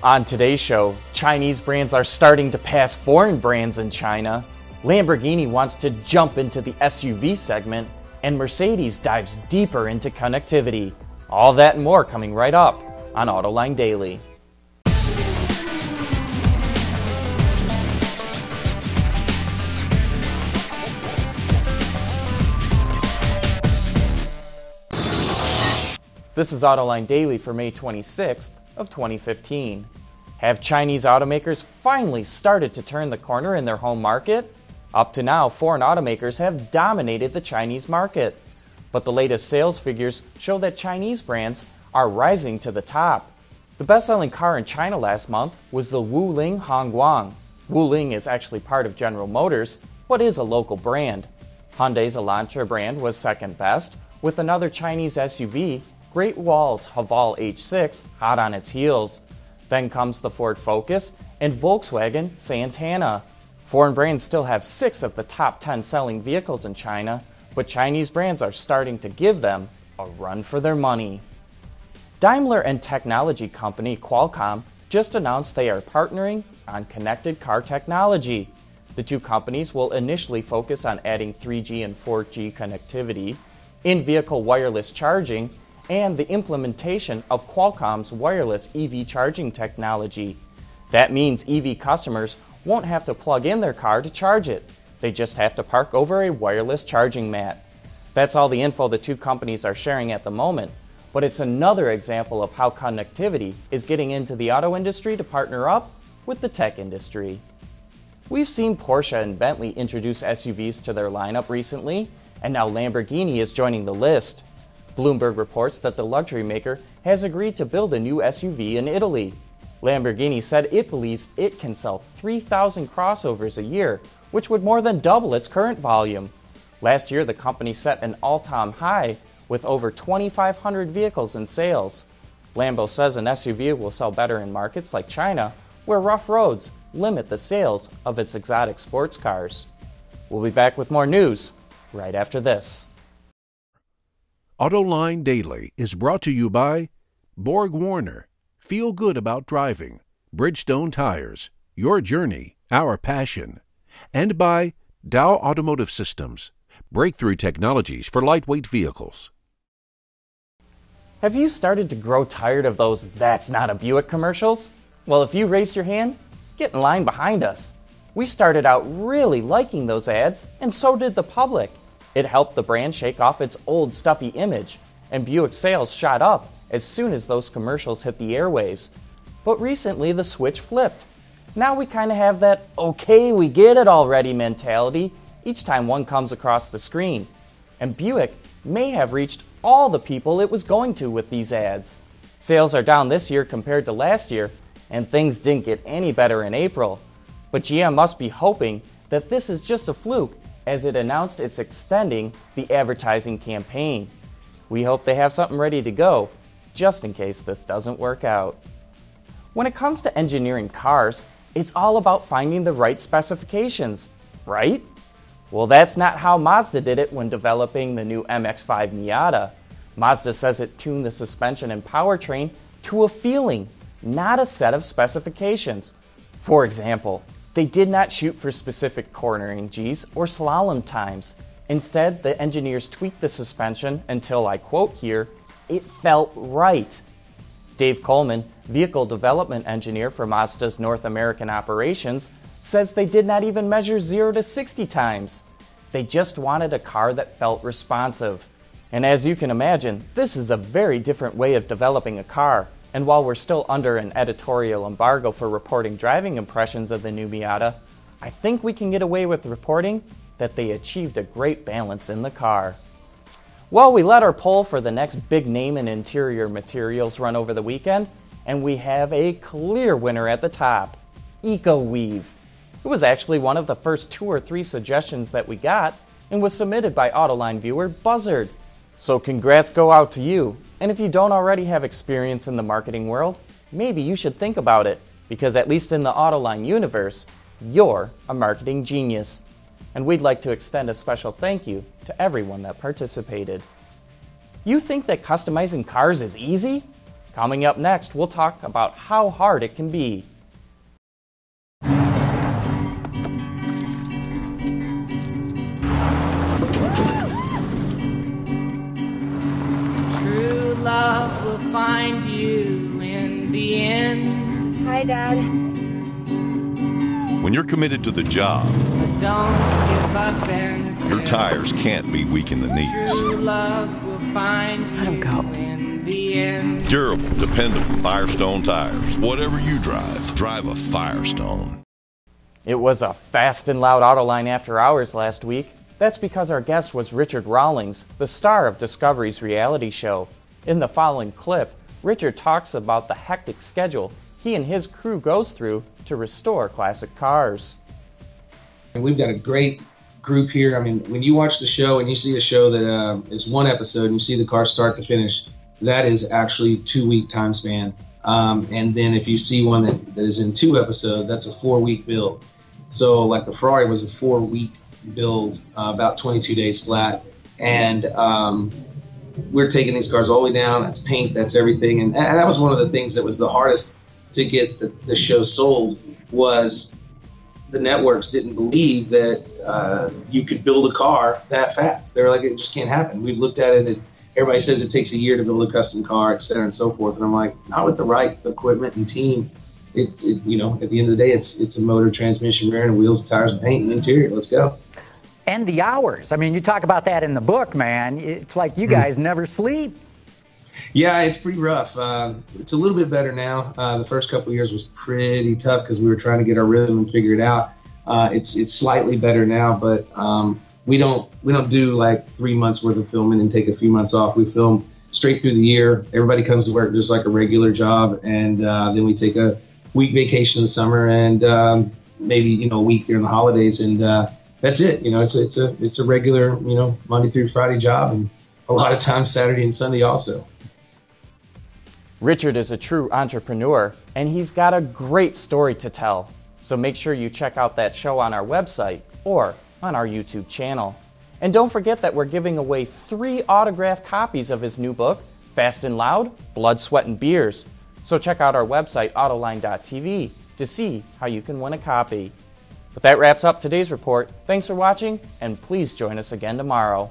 On today's show, Chinese brands are starting to pass foreign brands in China, Lamborghini wants to jump into the SUV segment, and Mercedes dives deeper into connectivity. All that and more coming right up on Autoline Daily. This is Autoline Daily for May 26th of 2015. Have Chinese automakers finally started to turn the corner in their home market? Up to now, foreign automakers have dominated the Chinese market. But the latest sales figures show that Chinese brands are rising to the top. The best selling car in China last month was the Wuling Hongguang. Wuling is actually part of General Motors, but is a local brand. Hyundai's Elantra brand was second best, with another Chinese SUV Great Wall's Haval H6 hot on its heels. Then comes the Ford Focus and Volkswagen Santana. Foreign brands still have six of the top 10 selling vehicles in China, but Chinese brands are starting to give them a run for their money. Daimler and technology company Qualcomm just announced they are partnering on connected car technology. The two companies will initially focus on adding 3G and 4G connectivity, in vehicle wireless charging, and the implementation of Qualcomm's wireless EV charging technology. That means EV customers won't have to plug in their car to charge it. They just have to park over a wireless charging mat. That's all the info the two companies are sharing at the moment, but it's another example of how connectivity is getting into the auto industry to partner up with the tech industry. We've seen Porsche and Bentley introduce SUVs to their lineup recently, and now Lamborghini is joining the list. Bloomberg reports that the luxury maker has agreed to build a new SUV in Italy. Lamborghini said it believes it can sell 3,000 crossovers a year, which would more than double its current volume. Last year, the company set an all time high with over 2,500 vehicles in sales. Lambo says an SUV will sell better in markets like China, where rough roads limit the sales of its exotic sports cars. We'll be back with more news right after this. AutoLine Daily is brought to you by Borg Warner. Feel good about driving. Bridgestone Tires. Your journey, our passion. And by Dow Automotive Systems. Breakthrough technologies for lightweight vehicles. Have you started to grow tired of those That's Not a Buick commercials? Well, if you raised your hand, get in line behind us. We started out really liking those ads, and so did the public. It helped the brand shake off its old stuffy image, and Buick sales shot up as soon as those commercials hit the airwaves. But recently the switch flipped. Now we kind of have that okay, we get it already mentality each time one comes across the screen. And Buick may have reached all the people it was going to with these ads. Sales are down this year compared to last year, and things didn't get any better in April. But GM must be hoping that this is just a fluke as it announced it's extending the advertising campaign. We hope they have something ready to go, just in case this doesn't work out. When it comes to engineering cars, it's all about finding the right specifications, right? Well, that's not how Mazda did it when developing the new MX5 Miata. Mazda says it tuned the suspension and powertrain to a feeling, not a set of specifications. For example, they did not shoot for specific cornering Gs or slalom times. Instead, the engineers tweaked the suspension until, I quote here, it felt right. Dave Coleman, vehicle development engineer for Mazda's North American operations, says they did not even measure 0 to 60 times. They just wanted a car that felt responsive. And as you can imagine, this is a very different way of developing a car. And while we're still under an editorial embargo for reporting driving impressions of the new Miata, I think we can get away with reporting that they achieved a great balance in the car. Well, we let our poll for the next big name in interior materials run over the weekend, and we have a clear winner at the top EcoWeave. It was actually one of the first two or three suggestions that we got and was submitted by Autoline viewer Buzzard. So, congrats go out to you. And if you don't already have experience in the marketing world, maybe you should think about it, because at least in the Autoline universe, you're a marketing genius. And we'd like to extend a special thank you to everyone that participated. You think that customizing cars is easy? Coming up next, we'll talk about how hard it can be. End. Hi, Dad. When you're committed to the job, don't give up your tires can't be weak in the knees. True love will find Let him go. in the end. Durable, dependable Firestone tires. Whatever you drive, drive a Firestone. It was a fast and loud Autoline after hours last week. That's because our guest was Richard Rawlings, the star of Discovery's reality show. In the following clip, Richard talks about the hectic schedule he and his crew goes through to restore classic cars. And we've got a great group here. I mean, when you watch the show and you see a show that uh, is one episode and you see the car start to finish, that is actually two week time span. Um, and then if you see one that, that is in two episodes, that's a four week build. So like the Ferrari was a four week build, uh, about 22 days flat. And um, we're taking these cars all the way down. That's paint, that's everything. And, and that was one of the things that was the hardest to get the, the show sold was the networks didn't believe that uh, you could build a car that fast. They were like, it just can't happen. We've looked at it, and everybody says it takes a year to build a custom car, et cetera, and so forth. And I'm like, not with the right equipment and team. It's, it, you know, at the end of the day, it's it's a motor, transmission, rear, and wheels, tires, and paint, and interior. Let's go. And the hours. I mean, you talk about that in the book, man. It's like Hmm. you guys never sleep. Yeah, it's pretty rough. Uh, it's a little bit better now. Uh, the first couple years was pretty tough because we were trying to get our rhythm and figure it out. Uh, it's it's slightly better now, but um, we don't we don't do like three months worth of filming and take a few months off. We film straight through the year. Everybody comes to work just like a regular job, and uh, then we take a week vacation in the summer and um, maybe you know a week during the holidays, and uh, that's it. You know, it's a, it's a it's a regular you know Monday through Friday job, and a lot of times Saturday and Sunday also. Richard is a true entrepreneur, and he's got a great story to tell. So make sure you check out that show on our website or on our YouTube channel. And don't forget that we're giving away three autographed copies of his new book, Fast and Loud Blood, Sweat, and Beers. So check out our website, autoline.tv, to see how you can win a copy. But that wraps up today's report. Thanks for watching, and please join us again tomorrow.